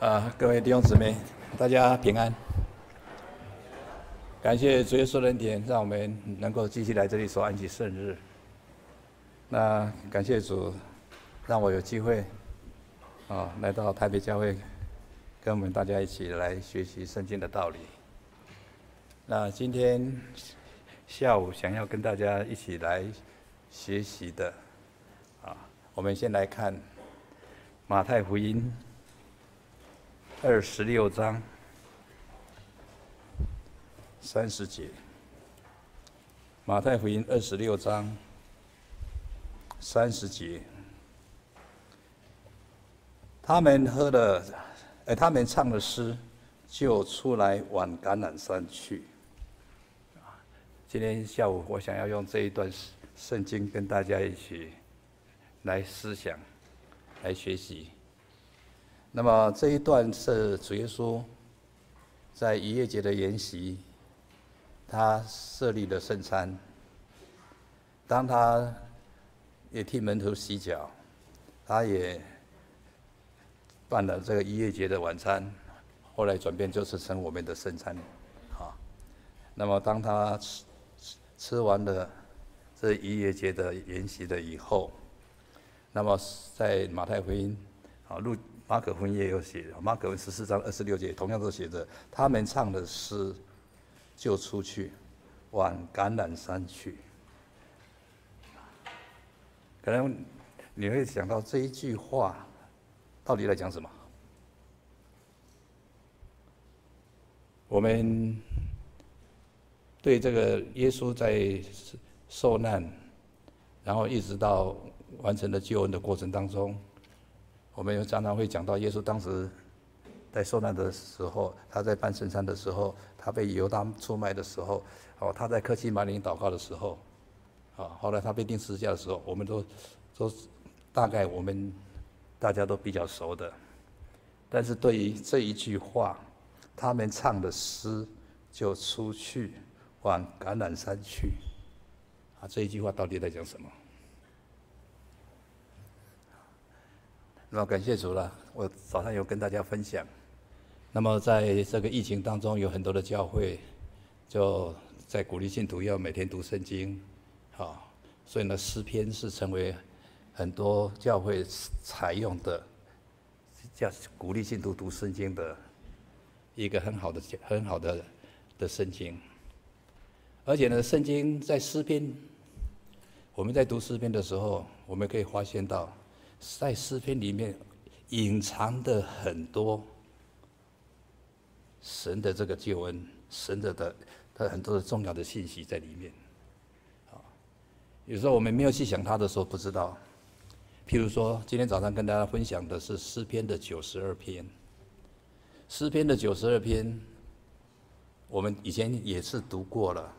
啊，各位弟兄姊妹，大家平安。感谢主耶稣恩典，让我们能够继续来这里守安息圣日。那感谢主，让我有机会啊来到台北教会，跟我们大家一起来学习圣经的道理。那今天下午想要跟大家一起来学习的啊，我们先来看马太福音。二十六章三十节，马太福音二十六章三十节，他们喝了，呃，他们唱了诗，就出来往橄榄山去。今天下午我想要用这一段圣经跟大家一起来思想，来学习。那么这一段是主耶稣在逾越节的筵席，他设立了圣餐。当他也替门徒洗脚，他也办了这个逾越节的晚餐，后来转变就是成我们的圣餐，啊。那么当他吃吃完了这逾越节的筵席的以后，那么在马太福音啊录。马可福音也有写，马可福音十四章二十六节同样都写着，他们唱的诗，就出去往橄榄山去。可能你会想到这一句话，到底在讲什么？我们对这个耶稣在受难，然后一直到完成了救恩的过程当中。我们常常会讲到耶稣当时在受难的时候，他在办圣餐的时候，他被犹大出卖的时候，哦，他在客西马尼祷告的时候，啊，后来他被钉十字架的时候，我们都都大概我们大家都比较熟的。但是对于这一句话，他们唱的诗就出去往橄榄山去，啊，这一句话到底在讲什么？那么感谢主了，我早上有跟大家分享。那么在这个疫情当中，有很多的教会就在鼓励信徒要每天读圣经，好，所以呢，诗篇是成为很多教会采用的，叫鼓励信徒读圣经的一个很好的、很好的的圣经。而且呢，圣经在诗篇，我们在读诗篇的时候，我们可以发现到。在诗篇里面隐藏的很多神的这个救恩，神的的他很多的重要的信息在里面。啊，有时候我们没有去想他的时候不知道。譬如说，今天早上跟大家分享的是诗篇的九十二篇。诗篇的九十二篇，我们以前也是读过了，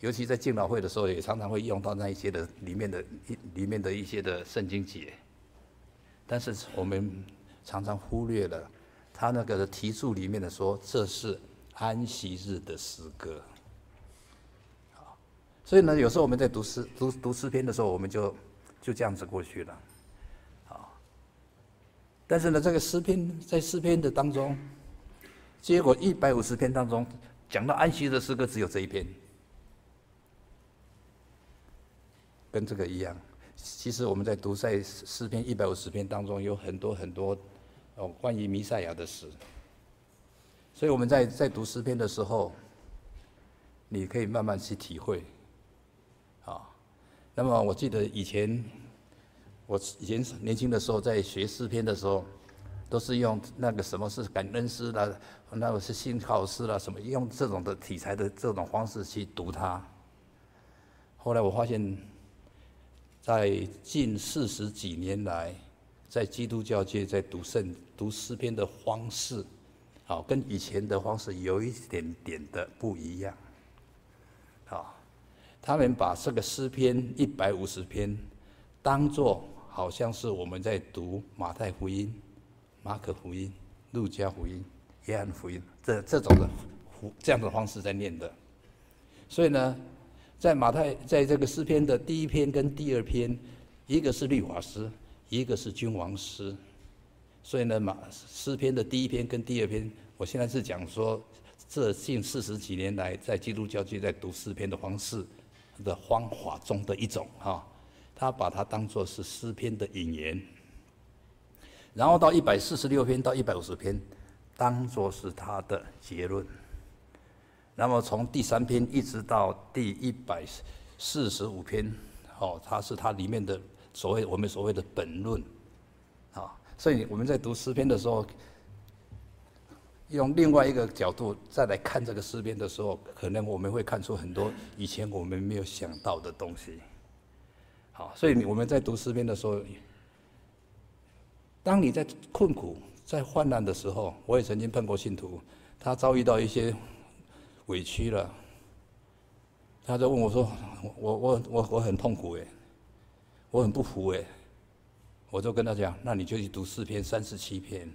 尤其在敬老会的时候，也常常会用到那一些的里面的里面的一些的圣经节。但是我们常常忽略了，他那个的题注里面的说，这是安息日的诗歌。好，所以呢，有时候我们在读诗读读诗篇的时候，我们就就这样子过去了。好，但是呢，这个诗篇在诗篇的当中，结果一百五十篇当中讲到安息日的诗歌只有这一篇，跟这个一样。其实我们在读在诗篇一百五十篇当中，有很多很多哦关于弥赛亚的诗，所以我们在在读诗篇的时候，你可以慢慢去体会，啊，那么我记得以前我以前年轻的时候在学诗篇的时候，都是用那个什么是感恩诗啦，那个是信靠诗啦，什么用这种的题材的这种方式去读它。后来我发现。在近四十几年来，在基督教界在读圣读诗篇的方式，好，跟以前的方式有一点点的不一样。好，他们把这个诗篇一百五十篇，当作好像是我们在读马太福音、马可福音、路加福音、约翰福音这这种的这样的方式在念的，所以呢。在马太，在这个诗篇的第一篇跟第二篇，一个是律法诗，一个是君王诗。所以呢，马诗篇的第一篇跟第二篇，我现在是讲说，这近四十几年来在基督教界在读诗篇的方式的方法中的一种哈，他把它当作是诗篇的引言，然后到一百四十六篇到一百五十篇，当作是他的结论。那么从第三篇一直到第一百四十五篇，哦，它是它里面的所谓我们所谓的本论，啊，所以我们在读诗篇的时候，用另外一个角度再来看这个诗篇的时候，可能我们会看出很多以前我们没有想到的东西。好，所以我们在读诗篇的时候，当你在困苦、在患难的时候，我也曾经碰过信徒，他遭遇到一些。委屈了，他就问我说：“我我我我很痛苦哎，我很不服哎。”我就跟他讲：“那你就去读诗篇三十七篇。”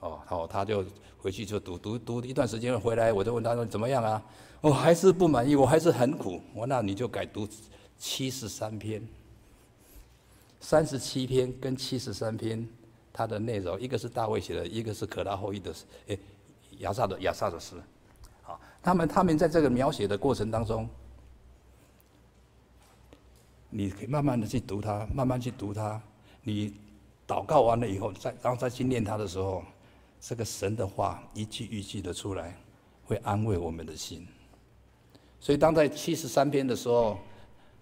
哦，好，他就回去就读读读一段时间回来，我就问他说：“怎么样啊？”我还是不满意，我还是很苦。我：“那你就改读七十三篇，三十七篇跟七十三篇，它的内容一个是大卫写的，一个是可拉后裔的，哎，亚萨的亚萨的诗。”他们他们在这个描写的过程当中，你可以慢慢的去读它，慢慢去读它。你祷告完了以后，再然后再去念它的时候，这个神的话一句一句的出来，会安慰我们的心。所以当在七十三篇的时候，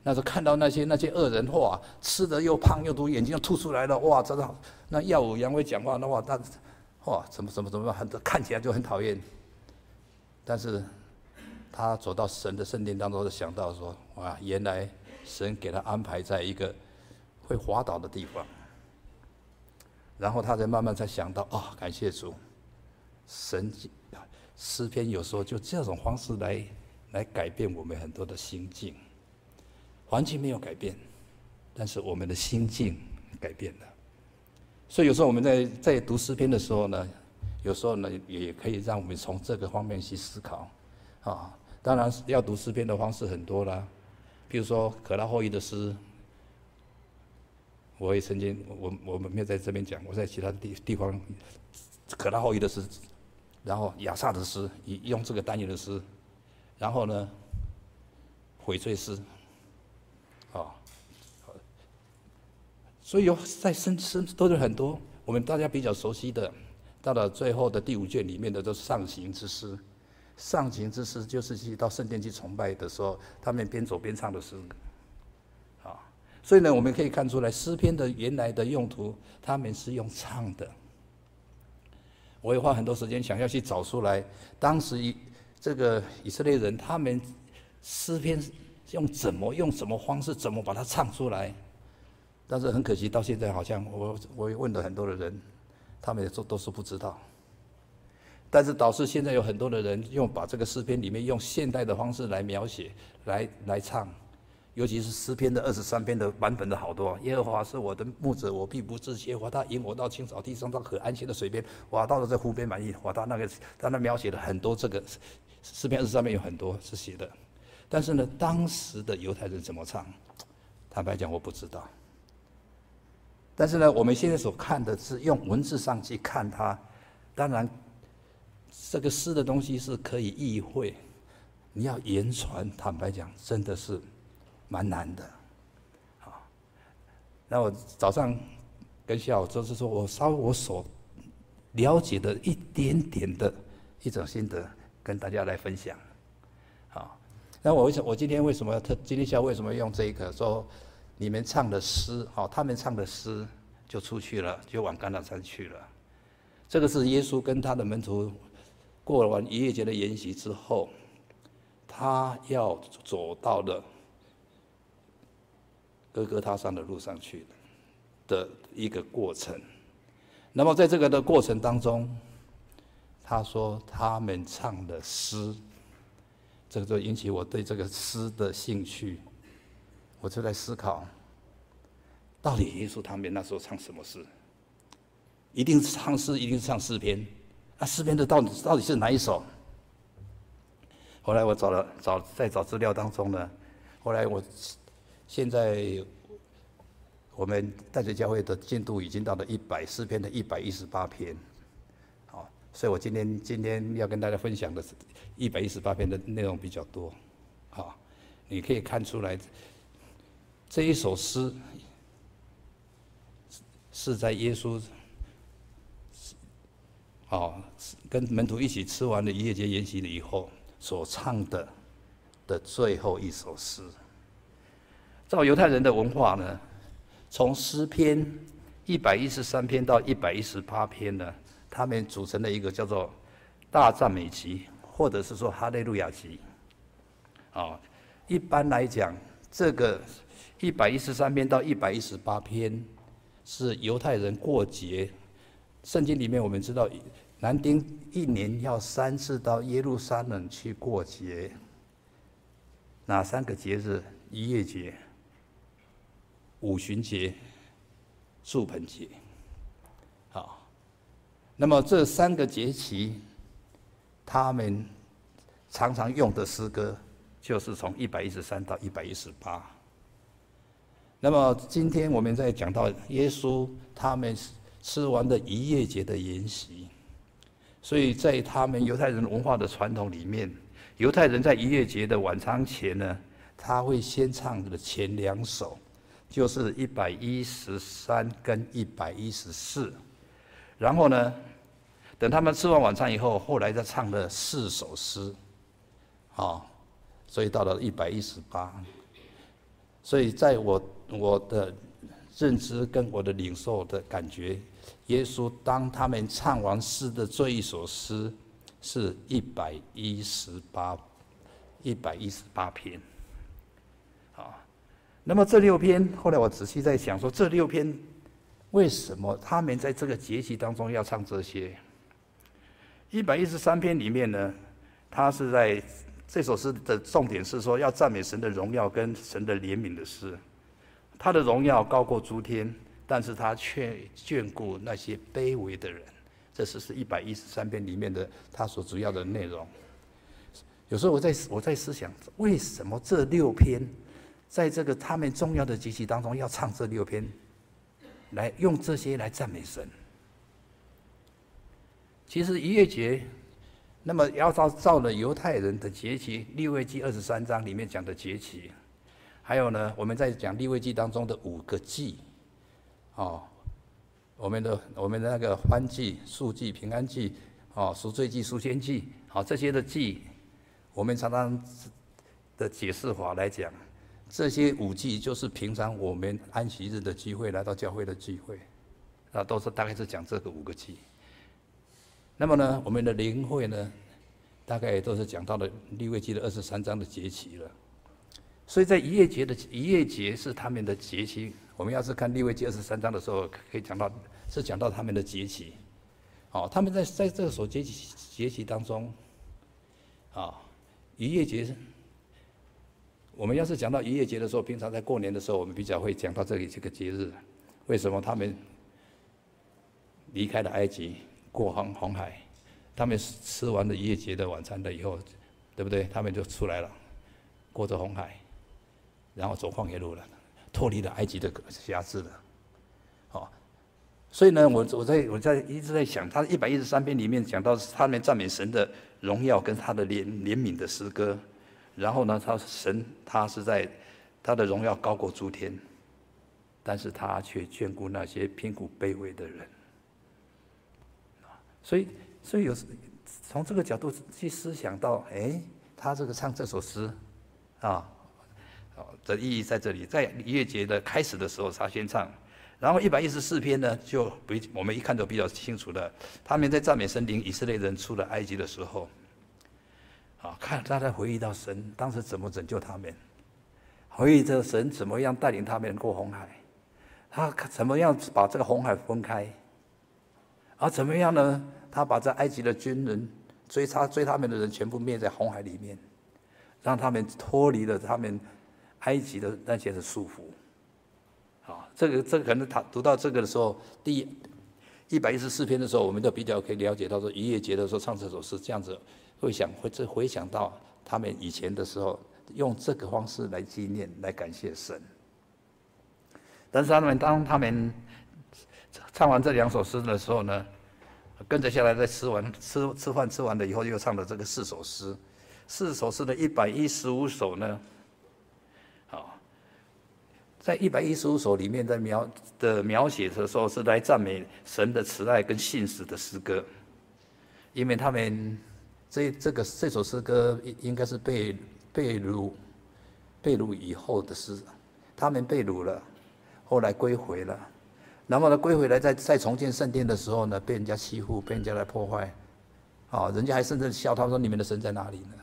那时候看到那些那些恶人哇，吃的又胖又毒，眼睛又凸出来了，哇，真的那耀武扬威讲话，的话，他哇，怎么怎么怎么很看起来就很讨厌。但是，他走到神的圣殿当中，就想到说：“哇，原来神给他安排在一个会滑倒的地方。”然后他才慢慢才想到：“哦，感谢主，神诗篇有时候就这种方式来来改变我们很多的心境。环境没有改变，但是我们的心境改变了。所以有时候我们在在读诗篇的时候呢。”有时候呢，也可以让我们从这个方面去思考，啊，当然要读诗篇的方式很多啦，比如说可拉后裔的诗，我也曾经，我我们没有在这边讲，我在其他地地方，可拉后裔的诗，然后亚萨的诗，以用这个单元的诗，然后呢，悔罪诗，啊，所以有在深深都是很多，我们大家比较熟悉的。到了最后的第五卷里面的都是上行之诗，上行之诗就是去到圣殿去崇拜的时候，他们边走边唱的诗，啊，所以呢，我们可以看出来诗篇的原来的用途，他们是用唱的。我也花很多时间想要去找出来，当时以这个以色列人他们诗篇用怎么用什么方式怎么把它唱出来，但是很可惜，到现在好像我我也问了很多的人。他们也都都是不知道，但是导致现在有很多的人用把这个诗篇里面用现代的方式来描写，来来唱，尤其是诗篇的二十三篇的版本的好多。耶和华是我的牧者，我必不致缺乏。他引我到青草地上，到可安歇的水边。哇，到了这湖边满意。哇，他那个他那描写了很多这个诗篇二十三篇有很多是写的，但是呢，当时的犹太人怎么唱？坦白讲，我不知道。但是呢，我们现在所看的是用文字上去看它，当然，这个诗的东西是可以意会，你要言传，坦白讲，真的是蛮难的，啊。那我早上跟下午就是说我稍微我所了解的一点点的一种心得，跟大家来分享，啊。那我为什么我今天为什么特今天下午为什么用这个说？你们唱的诗，好，他们唱的诗就出去了，就往橄榄山去了。这个是耶稣跟他的门徒过完一夜节的筵席之后，他要走到了哥哥他山的路上去的的一个过程。那么在这个的过程当中，他说他们唱的诗，这个就引起我对这个诗的兴趣。我就在思考，到底耶稣他们那时候唱什么诗？一定是唱诗，一定是唱诗篇。那诗篇的到底到底是哪一首？后来我找了找，在找资料当中呢，后来我现在我们淡水教会的进度已经到了一百诗篇的一百一十八篇，好，所以我今天今天要跟大家分享的是一百一十八篇的内容比较多，好，你可以看出来这一首诗是在耶稣，哦，跟门徒一起吃完了逾越节筵席了以后所唱的的最后一首诗。照犹太人的文化呢，从诗篇一百一十三篇到一百一十八篇呢，他们组成了一个叫做大赞美集，或者是说哈利路亚集。啊，一般来讲，这个一百一十三篇到一百一十八篇是犹太人过节。圣经里面我们知道，男丁一年要三次到耶路撒冷去过节。哪三个节日？逾越节。五旬节、住棚节，好，那么这三个节期，他们常常用的诗歌，就是从一百一十三到一百一十八。那么今天我们在讲到耶稣他们吃完的一夜节的筵席，所以在他们犹太人文化的传统里面，犹太人在一夜节的晚餐前呢，他会先唱的前两首。就是一百一十三跟一百一十四，然后呢，等他们吃完晚餐以后，后来再唱了四首诗，啊，所以到了一百一十八，所以在我我的认知跟我的领受的感觉，耶稣当他们唱完诗的这一首诗，是一百一十八，一百一十八篇。那么这六篇，后来我仔细在想说，这六篇为什么他们在这个节期当中要唱这些？一百一十三篇里面呢，他是在这首诗的重点是说要赞美神的荣耀跟神的怜悯的诗，他的荣耀高过诸天，但是他却眷顾那些卑微的人。这是是一百一十三篇里面的他所主要的内容。有时候我在我在思想，为什么这六篇？在这个他们重要的节期当中，要唱这六篇，来用这些来赞美神。其实逾越节，那么要照照了犹太人的节期，利未记二十三章里面讲的节期，还有呢，我们在讲利未记当中的五个祭，哦，我们的我们的那个欢祭、素祭、平安祭，哦，赎罪祭、赎愆祭，好，这些的祭，我们常常的解释法来讲。这些五祭就是平常我们安息日的聚会，来到教会的聚会，啊，都是大概是讲这个五个祭。那么呢，我们的灵会呢，大概也都是讲到了利未记的二十三章的节期了。所以在逾越节的逾越节是他们的节期。我们要是看利未记二十三章的时候，可以讲到是讲到他们的节期。好，他们在在这个所节期节期当中，啊，逾越节。我们要是讲到逾越节的时候，平常在过年的时候，我们比较会讲到这里这个节日。为什么他们离开了埃及，过红红海？他们吃完了逾越节的晚餐了以后，对不对？他们就出来了，过着红海，然后走旷野路了，脱离了埃及的辖制了。好，所以呢，我我在我在一直在想，他一百一十三篇里面讲到他们赞美神的荣耀跟他的怜怜悯的诗歌。然后呢，他神他是在他的荣耀高过诸天，但是他却眷顾那些贫苦卑微的人。所以，所以有时从这个角度去思想到，哎，他这个唱这首诗，啊，的意义在这里，在逾越节的开始的时候，他先唱，然后一百一十四篇呢，就比我们一看都比较清楚的，他们在赞美神领以色列人出了埃及的时候。啊，看大家回忆到神当时怎么拯救他们，回忆着神怎么样带领他们过红海，他怎么样把这个红海分开，而怎么样呢？他把这埃及的军人追杀追他们的人全部灭在红海里面，让他们脱离了他们埃及的那些的束缚。啊，这个这个可能他读到这个的时候，第一百一十四篇的时候，我们都比较可以了解到说逾越节的时候唱这首诗这样子。会想，会这回想到他们以前的时候，用这个方式来纪念、来感谢神。但是他们当他们唱完这两首诗的时候呢，跟着下来再吃完吃吃饭吃完了以后，又唱了这个四首诗，四首诗的一百一十五首呢，在一百一十五首里面，在描的描写的时候是来赞美神的慈爱跟信实的诗歌，因为他们这这个这首诗歌应该是被被掳被掳以后的诗，他们被掳了，后来归回了。然后呢，归回来再再重建圣殿的时候呢，被人家欺负，被人家来破坏，啊，人家还甚至笑他们说：“你们的神在哪里呢？”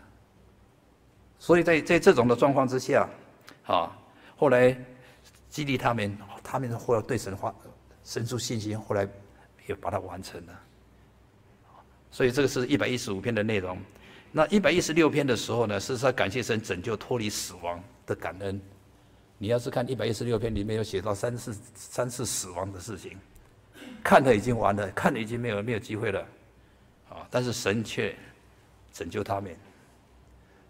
所以在在这种的状况之下，啊，后来激励他们，他们后来对神话生出信心，后来也把它完成了。所以这个是一百一十五篇的内容。那一百一十六篇的时候呢，是在感谢神拯救脱离死亡的感恩。你要是看一百一十六篇里面有写到三次三次死亡的事情，看的已经完了，看的已经没有没有机会了，啊！但是神却拯救他们，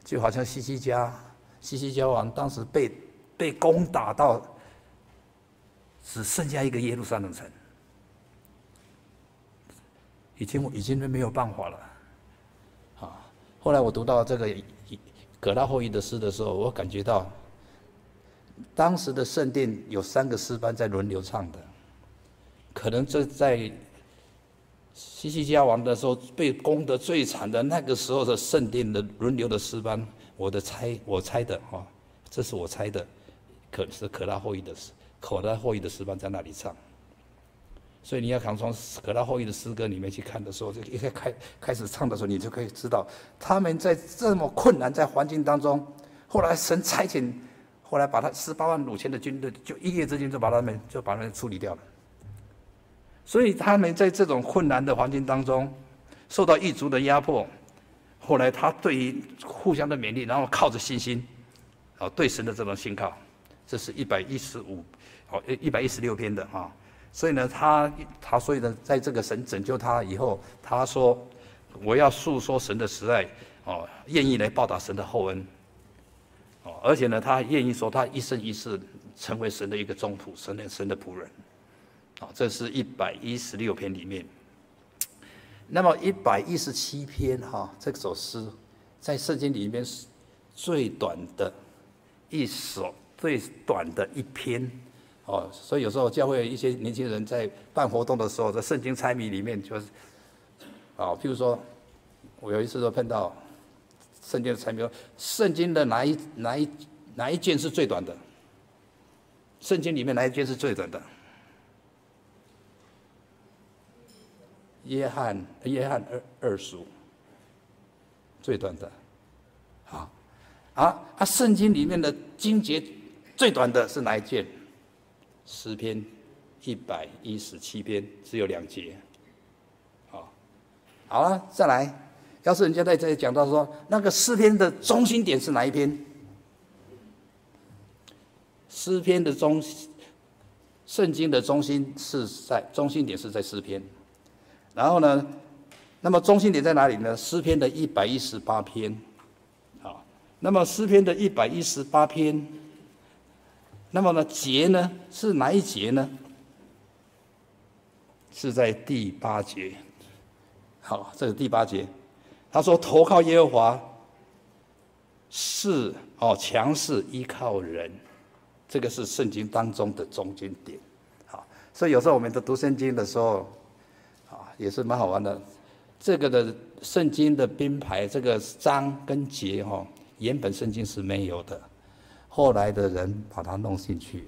就好像西西家西西家王当时被被攻打到只剩下一个耶路撒冷城，已经已经没有办法了，啊！后来我读到这个葛拉后裔的诗的时候，我感觉到。当时的圣殿有三个诗班在轮流唱的，可能这在西西家王的时候被攻得最惨的那个时候的圣殿的轮流的诗班，我的猜我猜的哈，这是我猜的，可是可拉后裔的诗，可拉后裔的诗班在那里唱，所以你要看从可拉后裔的诗歌里面去看的时候，就一开开开始唱的时候，你就可以知道他们在这么困难在环境当中，后来神差遣。后来把他十八万五千的军队，就一夜之间就把他们就把他们处理掉了。所以他们在这种困难的环境当中，受到异族的压迫。后来他对于互相的勉励，然后靠着信心，啊，对神的这种信靠，这是一百一十五，哦，一一百一十六篇的哈。所以呢，他他所以呢，在这个神拯救他以后，他说：“我要诉说神的慈爱，哦，愿意来报答神的厚恩。”哦而且呢，他愿意说他一生一世成为神的一个忠仆，神的神的仆人。啊，这是一百一十六篇里面。那么一百一十七篇哈，这首诗在圣经里面是最短的一首，最短的一篇。哦，所以有时候教会一些年轻人在办活动的时候，在圣经猜谜里面就是，啊，譬如说，我有一次都碰到。圣经的猜谜，圣经的哪一哪一哪一卷是最短的？圣经里面哪一卷是最短的？约翰约翰二二书最短的，好啊啊！圣经里面的经节最短的是哪一卷？诗篇一百一十七篇只有两节，好，好了，再来。要是人家在这里讲到说，那个诗篇的中心点是哪一篇？诗篇的中，圣经的中心是在中心点是在诗篇，然后呢，那么中心点在哪里呢？诗篇的一百一十八篇，好，那么诗篇的一百一十八篇，那么呢节呢是哪一节呢？是在第八节，好，这是第八节。他说：“投靠耶和华是哦，强势依靠人，这个是圣经当中的中间点。好，所以有时候我们在读圣经的时候，啊，也是蛮好玩的。这个的圣经的编排，这个章跟节哈，原本圣经是没有的，后来的人把它弄进去。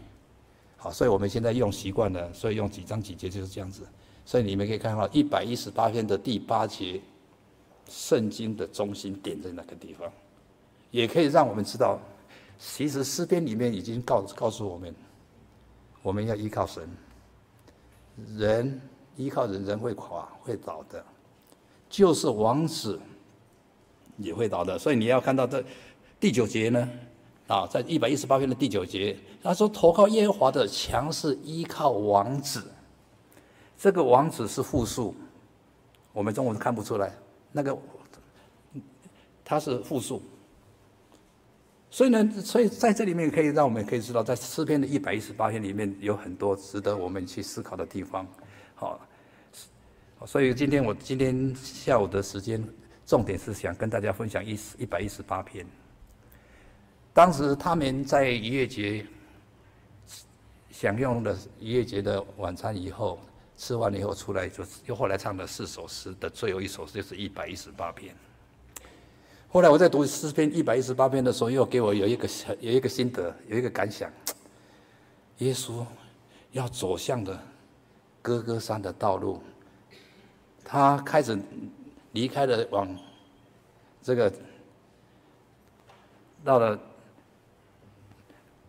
好，所以我们现在用习惯了，所以用几章几节就是这样子。所以你们可以看到一百一十八篇的第八节。”圣经的中心点在哪个地方，也可以让我们知道，其实诗篇里面已经告告诉我们，我们要依靠神。人依靠人，人会垮会倒的，就是王子也会倒的。所以你要看到这第九节呢，啊，在一百一十八篇的第九节，他说：“投靠耶和华的强是依靠王子。”这个王子是复数，我们中文看不出来。那个，他是复数，所以呢，所以在这里面可以让我们可以知道，在诗篇的一百一十八篇里面有很多值得我们去思考的地方。好，所以今天我今天下午的时间，重点是想跟大家分享一一百一十八篇。当时他们在逾越节享用了逾越节的晚餐以后，吃完以后出来，就又后来唱了四首诗的最后一首诗就是一百一十八篇。后来我在读诗篇一百一十八篇的时候，又给我有一个有一个心得，有一个感想。耶稣要走向的哥哥山的道路，他开始离开了往这个到了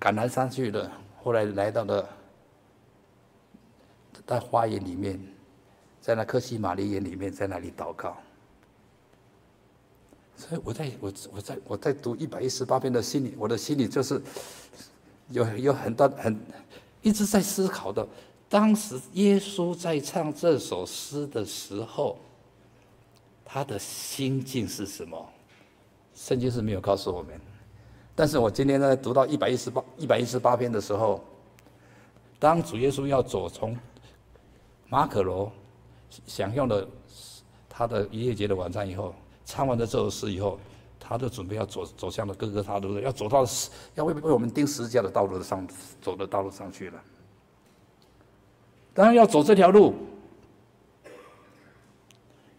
橄榄山去了，后来来到了在花园里面，在那客西马尼园里面，在那里祷告。所以我在我我在我在读一百一十八篇的心里，我的心里就是有有很多很一直在思考的。当时耶稣在唱这首诗的时候，他的心境是什么？圣经是没有告诉我们。但是我今天在读到一百一十八一百一十八篇的时候，当主耶稣要走从马可罗享用了他的逾越节的晚餐以后。唱完了这首诗以后，他就准备要走走向了哥哥他路，要走到要为为我们钉十字架的道路上走的道路上去了。当然要走这条路，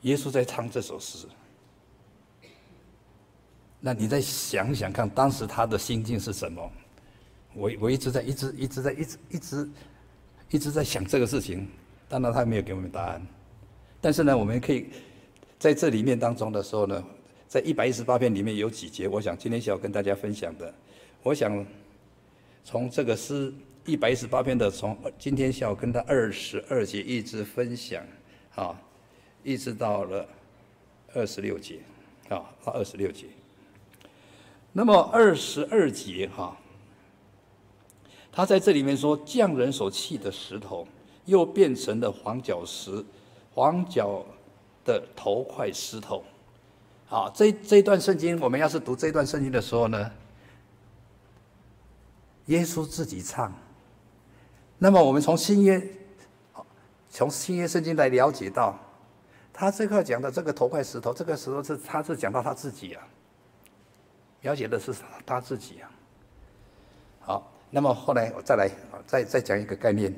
耶稣在唱这首诗。那你再想想看，当时他的心境是什么？我我一直在一直一直在一直一直一直在想这个事情。当然他没有给我们答案，但是呢，我们可以。在这里面当中的时候呢，在一百一十八篇里面有几节，我想今天想要跟大家分享的。我想从这个诗一百一十八篇的，从今天下午跟他二十二节一直分享，啊，一直到了二十六节，啊，到二十六节。那么二十二节哈，他在这里面说，匠人所弃的石头，又变成了黄角石，黄角。的头块石头，好，这这一段圣经，我们要是读这段圣经的时候呢，耶稣自己唱。那么我们从新约，从新约圣经来了解到，他这块讲的这个头块石头，这个石头是他是讲到他自己啊，了解的是他自己啊。好，那么后来我再来再再讲一个概念。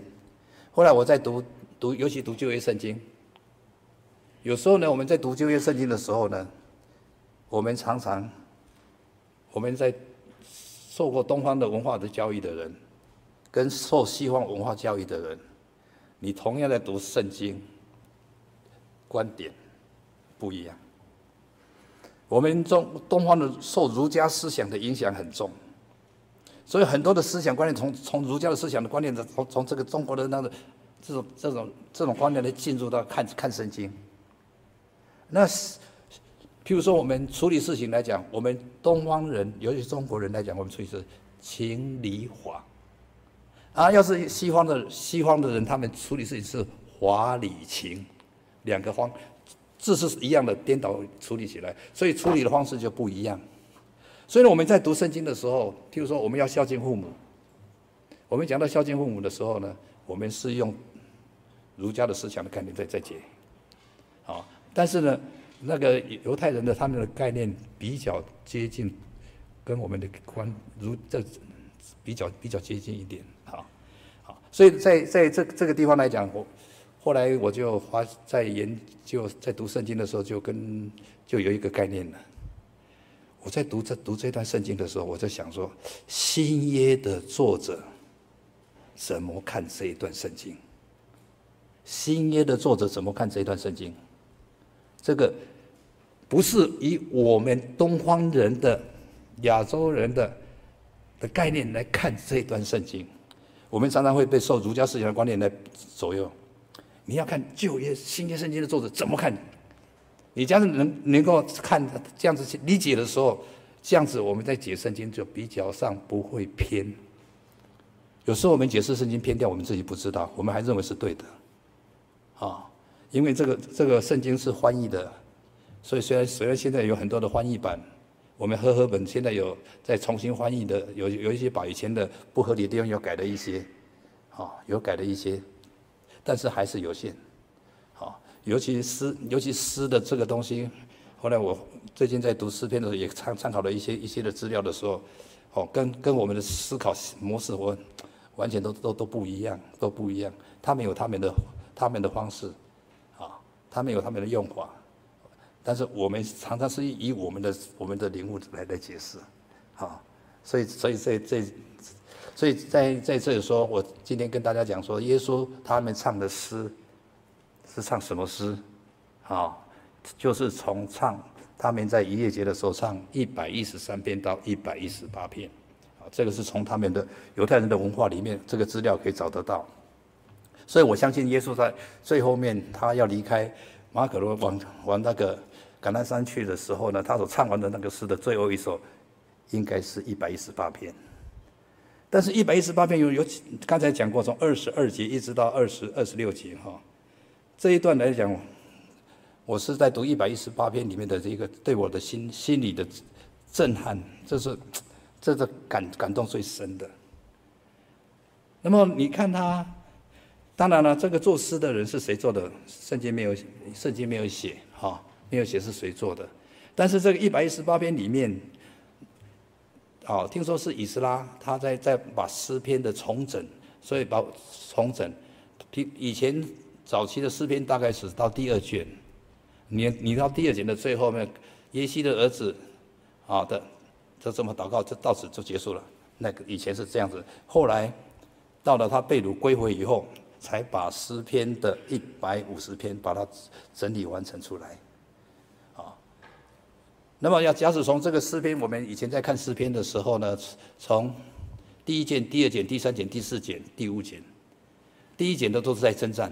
后来我在读读，尤其读旧约圣经。有时候呢，我们在读旧约圣经的时候呢，我们常常，我们在受过东方的文化的教育的人，跟受西方文化教育的人，你同样在读圣经，观点不一样。我们中东方的受儒家思想的影响很重，所以很多的思想观念从从儒家的思想的观念的从从这个中国的那个这种这种这种观念来进入到看看圣经。那是，譬如说，我们处理事情来讲，我们东方人，尤其中国人来讲，我们处理是情理法。啊，要是西方的西方的人，他们处理事情是法理情，两个方字是一样的，颠倒处理起来，所以处理的方式就不一样。所以呢，我们在读圣经的时候，譬如说，我们要孝敬父母，我们讲到孝敬父母的时候呢，我们是用儒家的思想的概念在在解，好。但是呢，那个犹太人的他们的概念比较接近，跟我们的观如这比较比较接近一点，好，好，所以在在这这个地方来讲，我后来我就花在研究在读圣经的时候，就跟就有一个概念了。我在读这读这段圣经的时候，我在想说，新约的作者怎么看这一段圣经？新约的作者怎么看这一段圣经？这个不是以我们东方人的、亚洲人的的概念来看这一段圣经，我们常常会被受儒家思想的观念来左右。你要看旧约、新约圣经的作者怎么看，你这样子能能够看这样子去理解的时候，这样子我们在解圣经就比较上不会偏。有时候我们解释圣经偏掉，我们自己不知道，我们还认为是对的，啊。因为这个这个圣经是翻译的，所以虽然虽然现在有很多的翻译版，我们和合本现在有在重新翻译的，有有一些把以前的不合理的地方有改了一些，啊，有改了一些，但是还是有限，好，尤其诗，尤其诗的这个东西，后来我最近在读诗篇的时候，也参参考了一些一些的资料的时候，哦，跟跟我们的思考模式，我完全都都都不一样，都不一样，他们有他们的他们的方式，啊，他们有他们的用法。但是我们常常是以我们的我们的领悟来来解释，啊，所以所以这这，所以在在这里说，我今天跟大家讲说，耶稣他们唱的诗是唱什么诗？好，就是从唱他们在逾越节的时候唱一百一十三篇到一百一十八篇，啊，这个是从他们的犹太人的文化里面这个资料可以找得到，所以我相信耶稣在最后面他要离开马可罗往往那个。橄榄山去的时候呢，他所唱完的那个诗的最后一首，应该是一百一十八篇。但是，一百一十八篇有有刚才讲过，从二十二节一直到二十二十六节哈，这一段来讲，我是在读一百一十八篇里面的这个对我的心心里的震撼，这是这是感感动最深的。那么你看他，当然了，这个作诗的人是谁做的？圣经没有，圣经没有写哈。没有写是谁做的，但是这个一百一十八篇里面，哦，听说是以斯拉他在在把诗篇的重整，所以把重整，以前早期的诗篇大概是到第二卷，你你到第二卷的最后面，耶西的儿子，啊的，就这么祷告，就到此就结束了。那个以前是这样子，后来到了他被掳归回以后，才把诗篇的一百五十篇把它整理完成出来。那么要假使从这个诗篇，我们以前在看诗篇的时候呢，从第一卷、第二卷、第三卷、第四卷、第五卷，第一卷的都是在征战，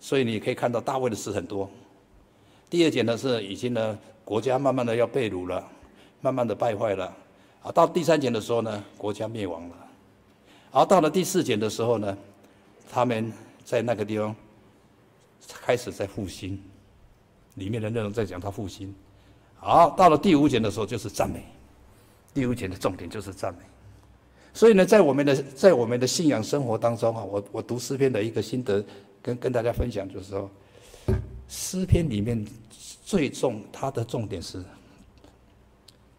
所以你可以看到大卫的诗很多。第二卷呢是已经呢国家慢慢的要被掳了，慢慢的败坏了，啊，到第三卷的时候呢国家灭亡了，而到了第四卷的时候呢，他们在那个地方开始在复兴，里面的内容在讲他复兴。好，到了第五节的时候就是赞美，第五节的重点就是赞美。所以呢，在我们的在我们的信仰生活当中啊，我我读诗篇的一个心得，跟跟大家分享，就是说，诗篇里面最重它的重点是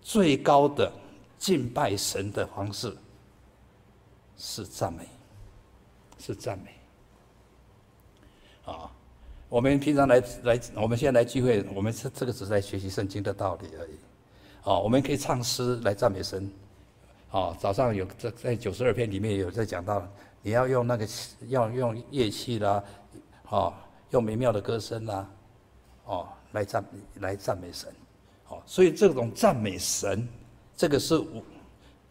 最高的敬拜神的方式是赞美，是赞美，啊。我们平常来来，我们现在来聚会，我们这这个只是在学习圣经的道理而已。哦，我们可以唱诗来赞美神。哦，早上有在在九十二篇里面有在讲到，你要用那个要用乐器啦，哦，用美妙的歌声啦，哦，来赞来赞美神。哦，所以这种赞美神，这个是我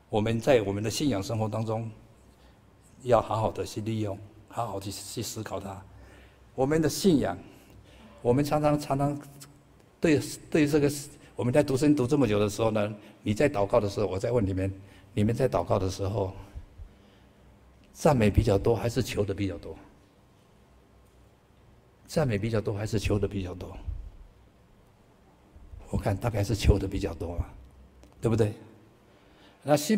我们在我们的信仰生活当中要好好的去利用，好好去去思考它。我们的信仰，我们常常常常对对这个，我们在读圣读这么久的时候呢，你在祷告的时候，我在问你们，你们在祷告的时候，赞美比较多还是求的比较多？赞美比较多还是求的比较多？我看大概是求的比较多嘛，对不对？那是。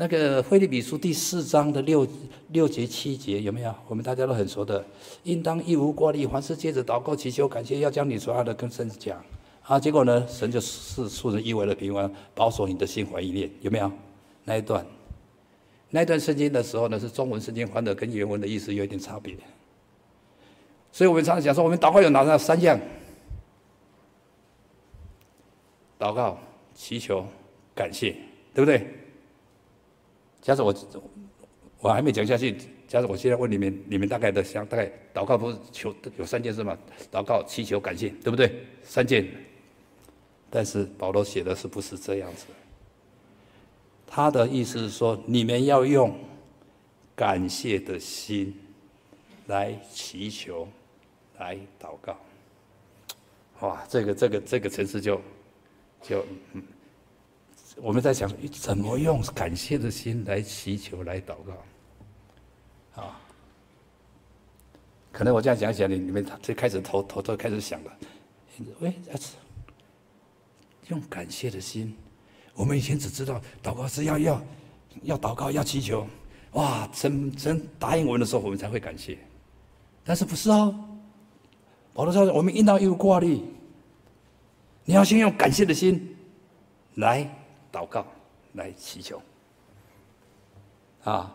那个腓利比书第四章的六六节七节有没有？我们大家都很熟的，应当一无挂虑，凡事借着祷告祈求感谢，要将你所爱的跟神讲。啊，结果呢，神就是赐人意外的平安，保守你的心怀意念，有没有？那一段，那一段圣经的时候呢，是中文圣经翻的，跟原文的意思有一点差别。所以我们常常讲说，我们祷告有哪三样？祷告、祈求、感谢，对不对？假设我我还没讲下去，假设我现在问你们，你们大概的想，大概祷告不是求有三件事吗？祷告、祈求、感谢，对不对？三件。但是保罗写的是不是这样子？他的意思是说，你们要用感谢的心来祈求，来祷告。哇，这个这个这个层次就就嗯。我们在想怎么用感谢的心来祈求、来祷告，啊，可能我这样讲起来，你你们最开始头头都开始想了，喂，用感谢的心，我们以前只知道祷告是要要要祷告要祈求，哇，神神答应我们的时候，我们才会感谢。但是不是哦？保罗说，我们应当有挂虑，你要先用感谢的心来祷告，来祈求。啊，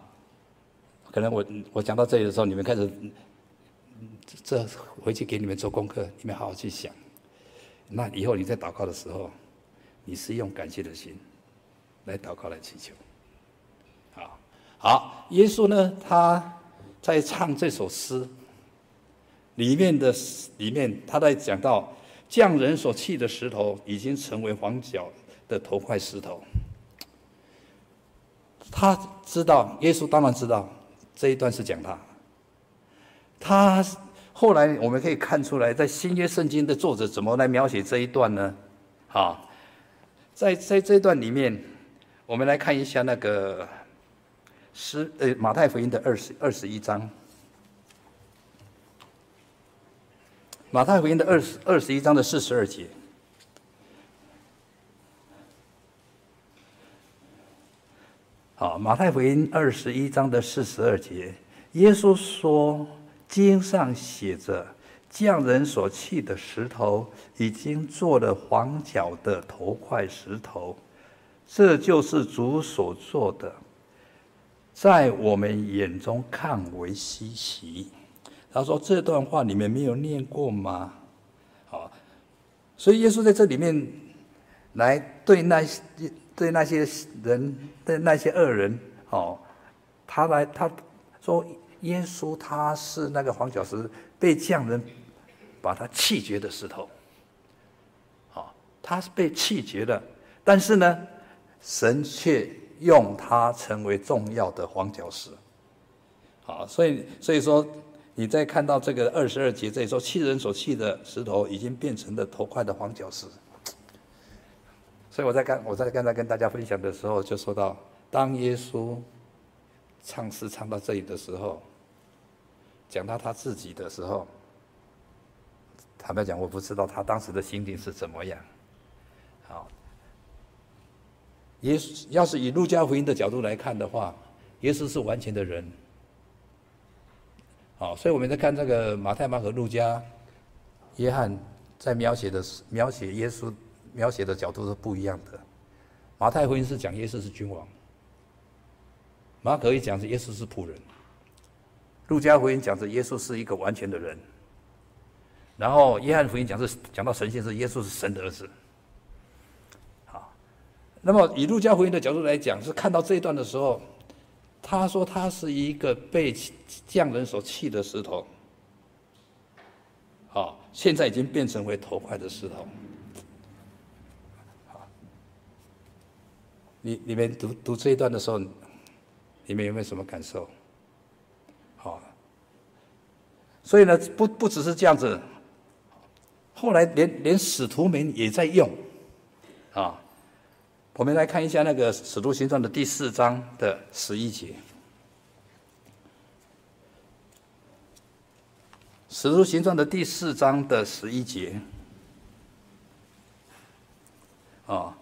可能我我讲到这里的时候，你们开始这回去给你们做功课，你们好好去想。那以后你在祷告的时候，你是用感谢的心来祷告来祈求。好，好，耶稣呢，他在唱这首诗里面的里面，他在讲到匠人所弃的石头，已经成为房角的头块石头。他知道，耶稣当然知道这一段是讲他。他后来我们可以看出来，在新约圣经的作者怎么来描写这一段呢？好，在在这一段里面，我们来看一下那个十呃马太福音的二十二十一章。马太福音的二十二十一章的四十二节。好，马太福音二十一章的四十二节，耶稣说：“经上写着，匠人所弃的石头，已经做了房角的头块石头，这就是主所做的，在我们眼中看为稀奇。”他说：“这段话你们没有念过吗？”好，所以耶稣在这里面来对那些。对那些人，对那些恶人，哦，他来他说，耶稣他是那个黄角石，被匠人把他弃绝的石头，好，他是被弃绝的，但是呢，神却用他成为重要的黄角石，好，所以所以说你在看到这个二十二节这里说，弃人所弃的石头，已经变成了头块的黄角石。所以我在刚我在刚才跟大家分享的时候，就说到，当耶稣唱诗唱到这里的时候，讲到他自己的时候，坦白讲，我不知道他当时的心情是怎么样。好，耶稣要是以路加福音的角度来看的话，耶稣是完全的人。好，所以我们在看这个马太、马可、路加、约翰在描写的描写耶稣。描写的角度是不一样的。马太福音是讲耶稣是君王，马可一讲是耶稣是仆人，路加福音讲是耶稣是一个完全的人，然后约翰福音讲是讲到神性是耶稣是神的儿子。好，那么以路加福音的角度来讲，是看到这一段的时候，他说他是一个被匠人所弃的石头，好，现在已经变成为头块的石头。你你们读读这一段的时候，你们有没有什么感受？好，所以呢，不不只是这样子，后来连连使徒们也在用，啊，我们来看一下那个《使徒行传》的第四章的十一节，《使徒行传》的第四章的十一节，啊。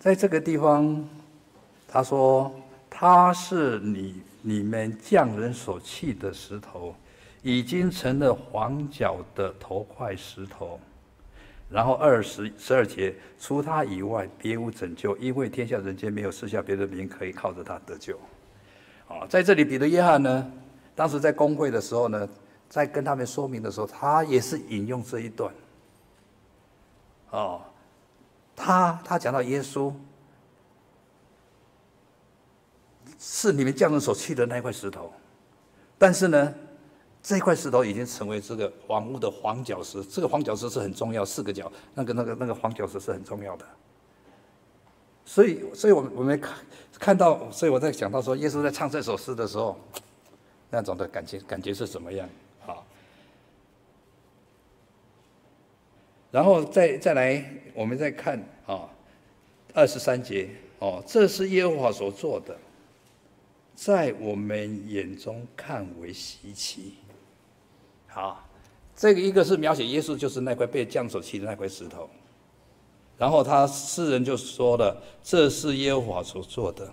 在这个地方，他说：“他是你你们匠人所弃的石头，已经成了房角的头块石头。”然后二十十二节，除他以外，别无拯救，因为天下人间没有剩下别的名可以靠着他得救。啊，在这里，彼得、约翰呢，当时在公会的时候呢，在跟他们说明的时候，他也是引用这一段。哦。他他讲到耶稣是你们匠人所弃的那块石头，但是呢，这块石头已经成为这个房屋的黄角石。这个黄角石是很重要，四个角，那个那个那个黄角石是很重要的。所以，所以我我们看看到，所以我在讲到说，耶稣在唱这首诗的时候，那种的感觉感觉是怎么样？好。然后再再来，我们再看啊，二十三节哦，这是耶和华所做的，在我们眼中看为稀奇。好，这个一个是描写耶稣，就是那块被匠手弃的那块石头，然后他诗人就说了：“这是耶和华所做的，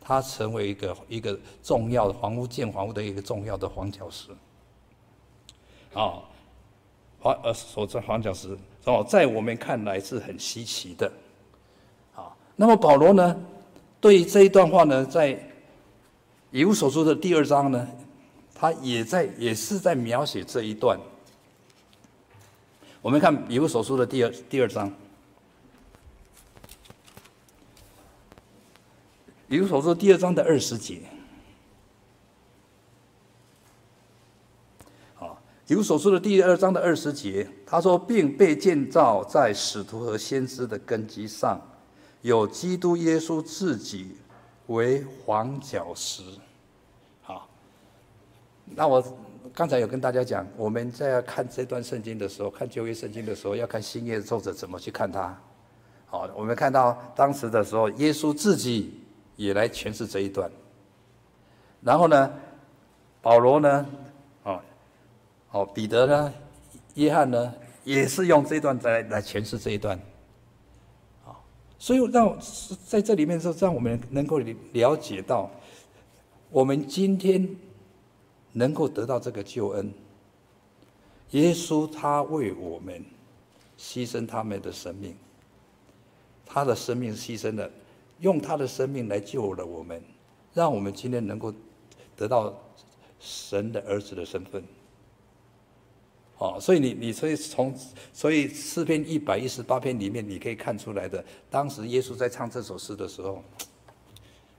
他成为一个一个重要的房屋建房屋的一个重要的黄角石。”好，黄呃所在黄角石哦，在我们看来是很稀奇的。啊，那么保罗呢，对这一段话呢，在以弗所书的第二章呢，他也在也是在描写这一段。我们看以弗所书的第二第二章，以弗所书第二章的二十节。好，以弗所书的第二章的二十节，他说，并被建造在使徒和先知的根基上，有基督耶稣自己为房角石。好，那我。刚才有跟大家讲，我们在看这段圣经的时候，看旧约圣经的时候，要看新约作者怎么去看它。好，我们看到当时的时候，耶稣自己也来诠释这一段。然后呢，保罗呢，哦，彼得呢，约翰呢，也是用这一段来来诠释这一段。好，所以让在这里面说，让我们能够了解到，我们今天。能够得到这个救恩，耶稣他为我们牺牲他们的生命，他的生命牺牲了，用他的生命来救了我们，让我们今天能够得到神的儿子的身份。哦，所以你你所以从所以诗篇一百一十八篇里面，你可以看出来的，当时耶稣在唱这首诗的时候，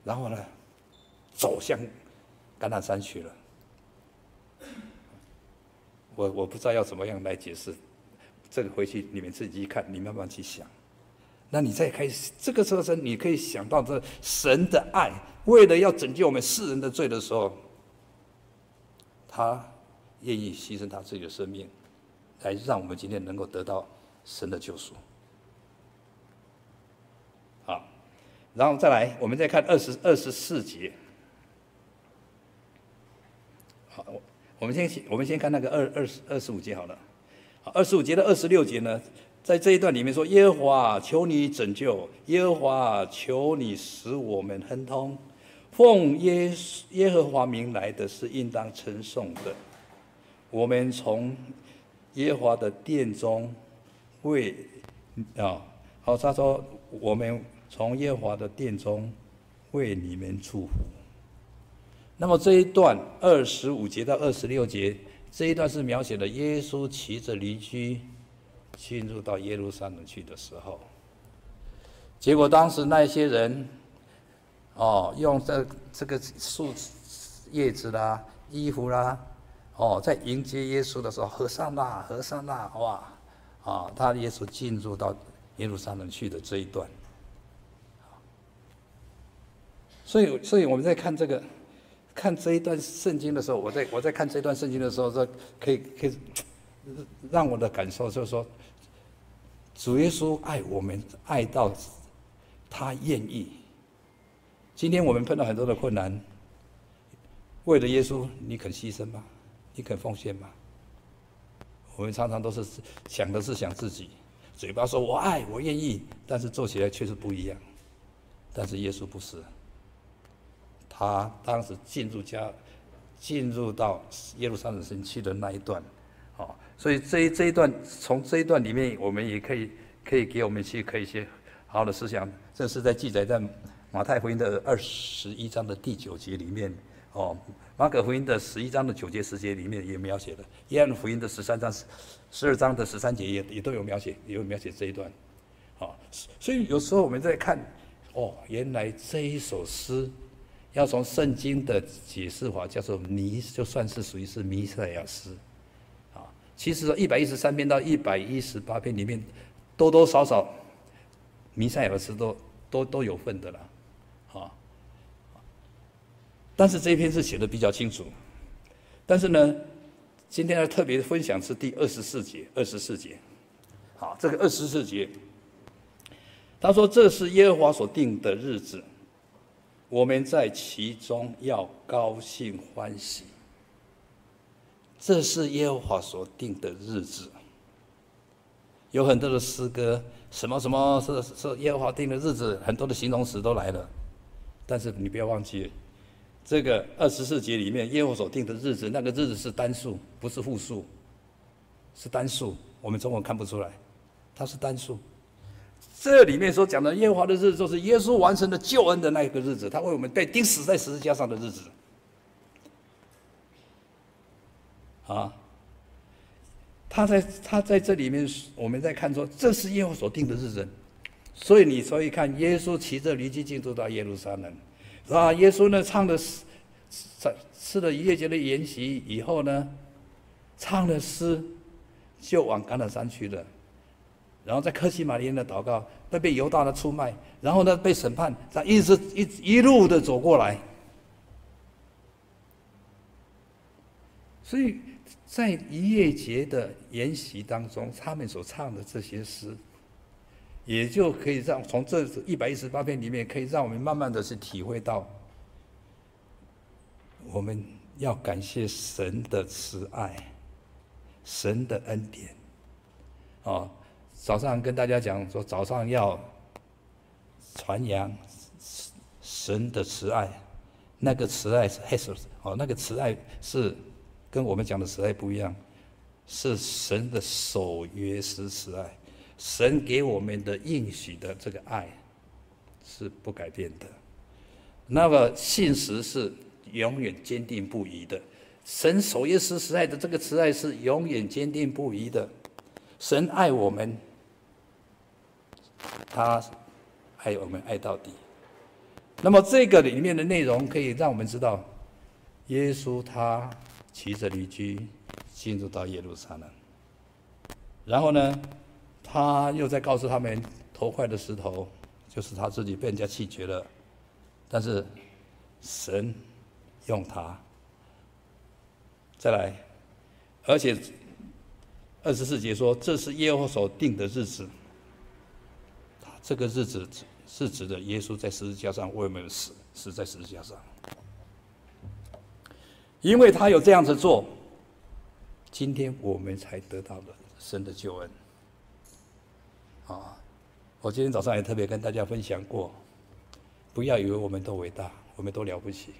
然后呢，走向橄榄山去了。我我不知道要怎么样来解释，这个回去你们自己看，你慢慢去想。那你再开始这个时候，你可以想到这神的爱，为了要拯救我们世人的罪的时候，他愿意牺牲他自己的生命，来让我们今天能够得到神的救赎。好，然后再来，我们再看二十二十四节。好。我我们先我们先看那个二二十二十五节好了，二十五节的二十六节呢，在这一段里面说：“耶和华求你拯救，耶和华求你使我们亨通，奉耶耶和华名来的是应当称颂的。我们从耶和华的殿中为啊，好，他说我们从耶和华的殿中为你们祝福。”那么这一段二十五节到二十六节，这一段是描写了耶稣骑着驴驹进入到耶路撒冷去的时候。结果当时那些人，哦，用这这个树叶子啦、衣服啦，哦，在迎接耶稣的时候，和散那，和散那，哇，啊，他耶稣进入到耶路撒冷去的这一段。所以，所以我们在看这个。看这一段圣经的时候，我在我在看这段圣经的时候，说可以可以让我的感受就是说，主耶稣爱我们爱到他愿意。今天我们碰到很多的困难，为了耶稣，你肯牺牲吗？你肯奉献吗？我们常常都是想的是想自己，嘴巴说我爱我愿意，但是做起来却是不一样。但是耶稣不是。他当时进入家，进入到耶路撒冷城去的那一段，哦，所以这一这一段从这一段里面，我们也可以可以给我们去可以一些好的思想。这是在记载在马太福音的二十一章的第九节里面，哦，马可福音的十一章的九节十节里面也描写了，约翰福音的十三章十二章的十三节也也都有描写，也有描写这一段，哦，所以有时候我们在看，哦，原来这一首诗。要从圣经的解释法叫做弥，就算是属于是弥赛亚诗，啊，其实说一百一十三篇到一百一十八篇里面，多多少少弥赛亚诗都都都有份的了，但是这一篇是写的比较清楚，但是呢，今天要特别分享是第二十四节，二十四节，好，这个二十四节，他说这是耶和华所定的日子。我们在其中要高兴欢喜，这是耶和华所定的日子。有很多的诗歌，什么什么是是耶和华定的日子，很多的形容词都来了。但是你不要忘记，这个二十四节里面耶和所定的日子，那个日子是单数，不是复数，是单数。我们中文看不出来，它是单数。这里面所讲的耶和华的日子，就是耶稣完成的救恩的那一个日子，他为我们被钉死在十字架上的日子。啊。他在他在这里面，我们在看说，这是耶和所定的日子，所以你所以看，耶稣骑着驴駒进入到耶路撒冷，啊，耶稣呢唱的诗，吃吃了一夜节的筵席以后呢，唱的诗，就往橄榄山去了，然后在克西马利亚的祷告，被被犹大的出卖，然后呢被审判，他一直一一路的走过来，所以。在一夜节的筵席当中，他们所唱的这些诗，也就可以让从这一百一十八篇里面，可以让我们慢慢的去体会到，我们要感谢神的慈爱，神的恩典。哦，早上跟大家讲说，早上要传扬神的慈爱，那个慈爱是 h e s 哦，那个慈爱是。跟我们讲的慈爱不一样，是神的守约时慈爱，神给我们的应许的这个爱是不改变的。那么信实是永远坚定不移的，神守约施慈爱的这个慈爱是永远坚定不移的。神爱我们，他爱我们爱到底。那么这个里面的内容可以让我们知道，耶稣他。骑着驴驹进入到耶路撒冷，然后呢，他又在告诉他们，头块的石头就是他自己被人家弃绝了，但是神用他。再来，而且二十四节说，这是耶和所定的日子，这个日子是指的耶稣在十字架上为我们死，死在十字架上。因为他有这样子做，今天我们才得到了神的救恩。啊，我今天早上也特别跟大家分享过，不要以为我们都伟大，我们都了不起，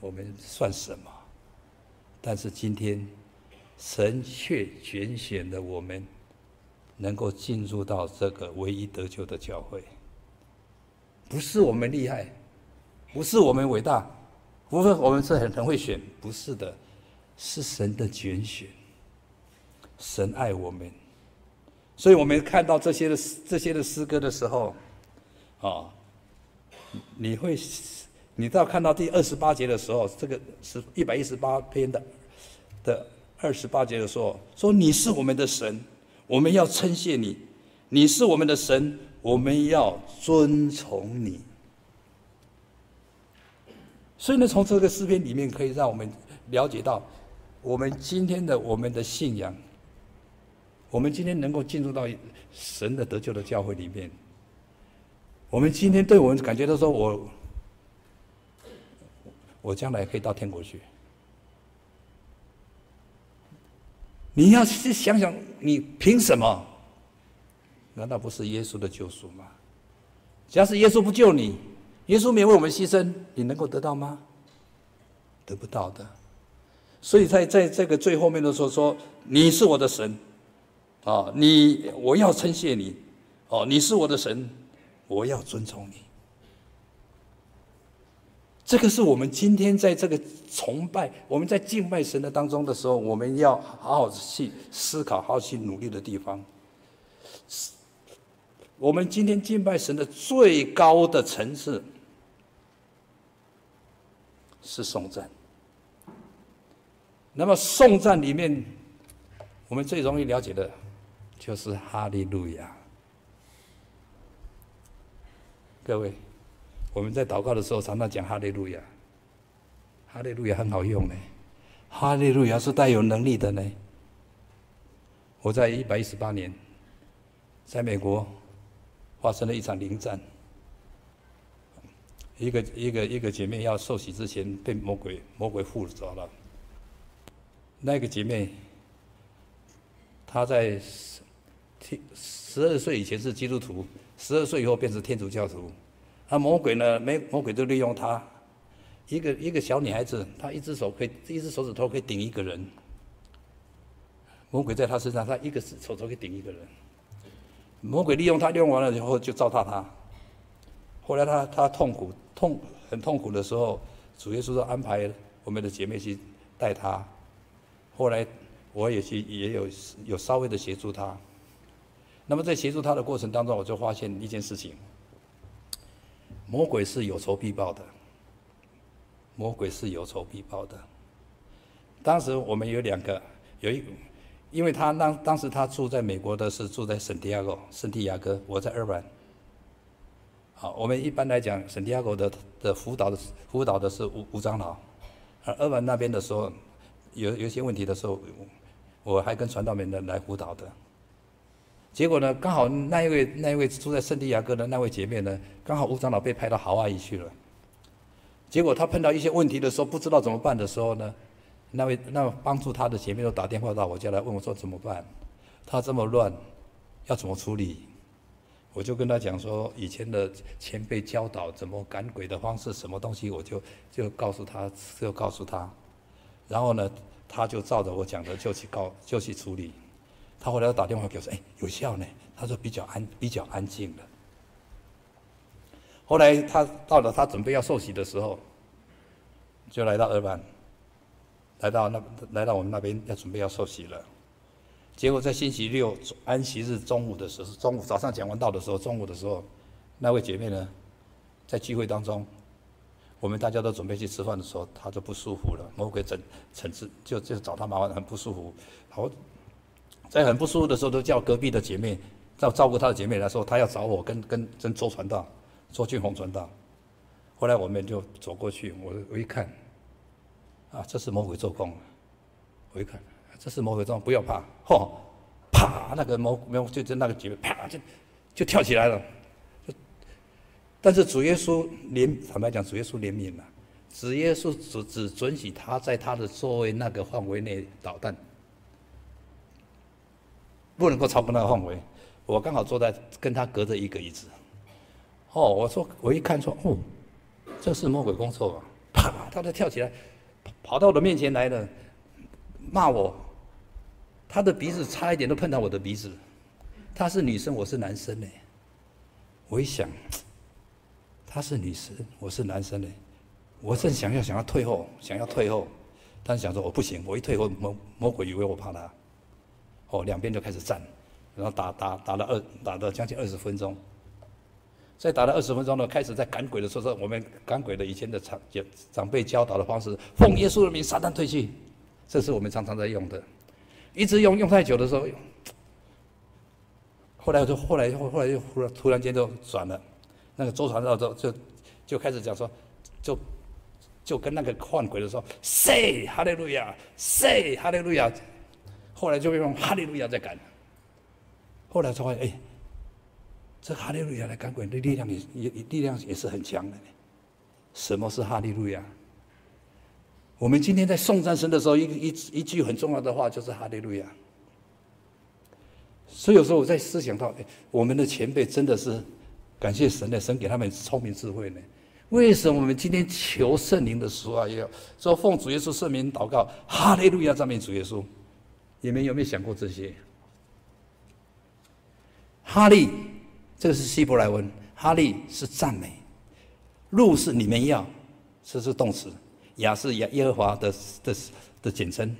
我们算什么？但是今天，神却拣选了我们，能够进入到这个唯一得救的教会。不是我们厉害，不是我们伟大。不是我们是很很会选，不是的，是神的拣选。神爱我们，所以我们看到这些的这些的诗歌的时候，啊，你会，你到看到第二十八节的时候，这个是一百一十八篇的的二十八节的时候，说你是我们的神，我们要称谢你；你是我们的神，我们要尊崇你。所以呢，从这个诗篇里面可以让我们了解到，我们今天的我们的信仰，我们今天能够进入到神的得救的教会里面，我们今天对我们感觉到说，我我将来可以到天国去。你要去想想，你凭什么？难道不是耶稣的救赎吗？假使耶稣不救你，耶稣没为我们牺牲，你能够得到吗？得不到的。所以在在这个最后面的时候说：“你是我的神，啊，你我要称谢你，哦，你是我的神，我要尊重你。”这个是我们今天在这个崇拜、我们在敬拜神的当中的时候，我们要好好去思考、好好去努力的地方。我们今天敬拜神的最高的层次。是颂赞。那么颂赞里面，我们最容易了解的，就是哈利路亚。各位，我们在祷告的时候常常讲哈利路亚。哈利路亚很好用呢，哈利路亚是带有能力的呢。我在一百一十八年，在美国发生了一场灵战。一个一个一个姐妹要受洗之前被魔鬼魔鬼附着了。那个姐妹，她在十二岁以前是基督徒，十二岁以后变成天主教徒。那魔鬼呢？没魔鬼就利用他，一个一个小女孩子，她一只手可以，一只手指头可以顶一个人。魔鬼在她身上，她一个手指头可以顶一个人。魔鬼利用她，利用完了以后就糟蹋她。后来她她痛苦痛很痛苦的时候，主耶稣就安排我们的姐妹去带她。后来我也去也有有稍微的协助她。那么在协助他的过程当中，我就发现一件事情。魔鬼是有仇必报的，魔鬼是有仇必报的。当时我们有两个，有一，因为他当当时他住在美国的是住在圣地亚哥，圣地亚哥，我在二班。好，我们一般来讲，圣地亚哥的的辅导的辅导的是吴吴长老，而二班那边的时候，有有些问题的时候，我还跟传道们的来辅导的。结果呢，刚好那一位那一位住在圣地亚哥的那位姐妹呢，刚好吴长老被派到豪阿姨去了。结果她碰到一些问题的时候，不知道怎么办的时候呢，那位那帮助她的姐妹都打电话到我家来问我说怎么办？她这么乱，要怎么处理？我就跟她讲说，以前的前辈教导怎么赶鬼的方式，什么东西，我就就告诉她，就告诉她，然后呢，她就照着我讲的就去告就去处理。他后来打电话给我说：“哎，有效呢。”他说比较安比较安静了。后来他到了他准备要受洗的时候，就来到二班，来到那来到我们那边要准备要受洗了。结果在星期六安息日中午的时候，中午早上讲完道的时候，中午的时候，那位姐妹呢，在聚会当中，我们大家都准备去吃饭的时候，她就不舒服了，魔鬼整整治就就找她麻烦，很不舒服，好。在很不舒服的时候，都叫隔壁的姐妹，照照顾她的姐妹来说，她要找我跟跟跟周传道，周俊宏传道。后来我们就走过去，我我一看，啊，这是魔鬼做工。我一看，这是魔鬼做工，不要怕，嚯，啪，那个魔魔就就那个姐妹啪就就跳起来了。但是主耶稣怜，坦白讲，主耶稣怜悯了，主耶稣只只准许他在他的座位那个范围内捣蛋。不能够超过那个范围，我刚好坐在跟他隔着一个椅子。哦，我说我一看说，哦，这是魔鬼工作吧？啪，他就跳起来，跑到我的面前来了，骂我。他的鼻子差一点都碰到我的鼻子。她是女生，我是男生呢。我一想，她是女生，我是男生呢。我正想要想要退后，想要退后，但想说我不行，我一退后，魔魔鬼以为我怕他。哦，两边就开始战，然后打打打了二打了将近二十分钟，在打了二十分钟呢，开始在赶鬼的时候，我们赶鬼的以前的长长辈教导的方式，奉耶稣的名，撒旦退去，这是我们常常在用的，一直用用太久的时候，后来就后来后后来就忽然突然间就转了，那个周传道就就就开始讲说，就就跟那个换鬼的时候，say 哈利路亚，say 哈利路亚。后来就用哈利路亚在赶，后来才发现，哎，这哈利路亚来赶鬼的力量也也力量也是很强的。什么是哈利路亚？我们今天在颂赞神的时候，一一一句很重要的话就是哈利路亚。所以有时候我在思想到，哎，我们的前辈真的是感谢神的，神给他们聪明智慧呢。为什么我们今天求圣灵的时候啊，要说奉主耶稣圣名祷告，哈利路亚赞美主耶稣？你们有没有想过这些？哈利，这个是希伯来文，哈利是赞美，路是你们要，这是动词，雅是耶耶和华的的的简称。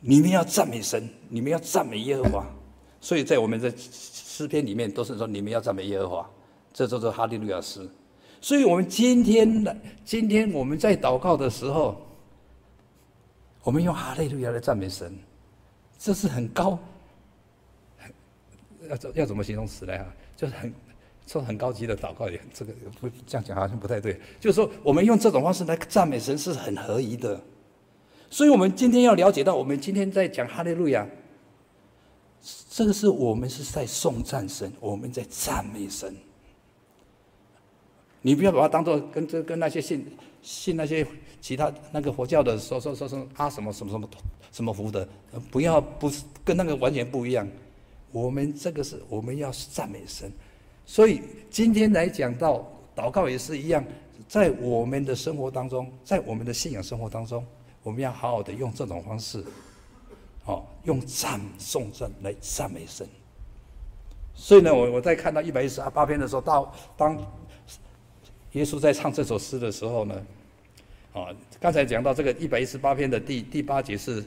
你们要赞美神，你们要赞美耶和华，所以在我们的诗篇里面都是说你们要赞美耶和华，这就是哈利路亚诗。所以我们今天的今天我们在祷告的时候，我们用哈利路亚来赞美神。这是很高，要怎要怎么形容词来啊？就是很说很高级的祷告，也这个不这样讲好像不太对。就是说，我们用这种方式来赞美神是很合宜的。所以我们今天要了解到，我们今天在讲哈利路亚，这个是我们是在颂赞神，我们在赞美神。你不要把它当做跟这跟那些信信那些其他那个佛教的说说说说啊什么什么什么什么福的，不要不是跟那个完全不一样。我们这个是我们要赞美神。所以今天来讲到祷告也是一样，在我们的生活当中，在我们的信仰生活当中，我们要好好的用这种方式，哦，用赞颂赞来赞美神。所以呢，我我在看到一百一十八篇的时候，到当耶稣在唱这首诗的时候呢，啊，刚才讲到这个一百一十八篇的第第八节是，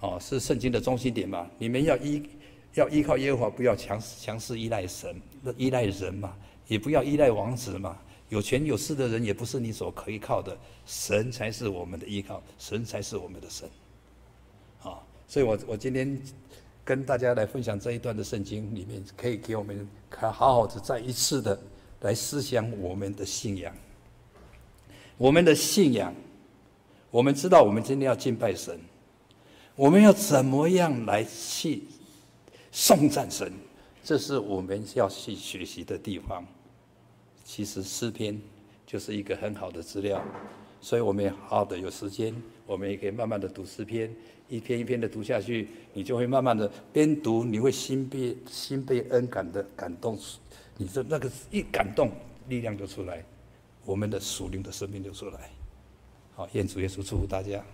哦，是圣经的中心点嘛？你们要依要依靠耶和华，不要强强势依赖神，依赖人嘛，也不要依赖王子嘛。有权有势的人也不是你所可以靠的，神才是我们的依靠，神才是我们的神。啊，所以我我今天。跟大家来分享这一段的圣经里面，可以给我们看好好的再一次的来思想我们的信仰。我们的信仰，我们知道我们今天要敬拜神，我们要怎么样来去颂赞神？这是我们要去学习的地方。其实诗篇就是一个很好的资料，所以我们也好好的有时间，我们也可以慢慢的读诗篇。一篇一篇的读下去，你就会慢慢的边读，你会心被心被恩感的感动，你这那个一感动，力量就出来，我们的属灵的生命就出来。好，愿主耶稣祝福大家。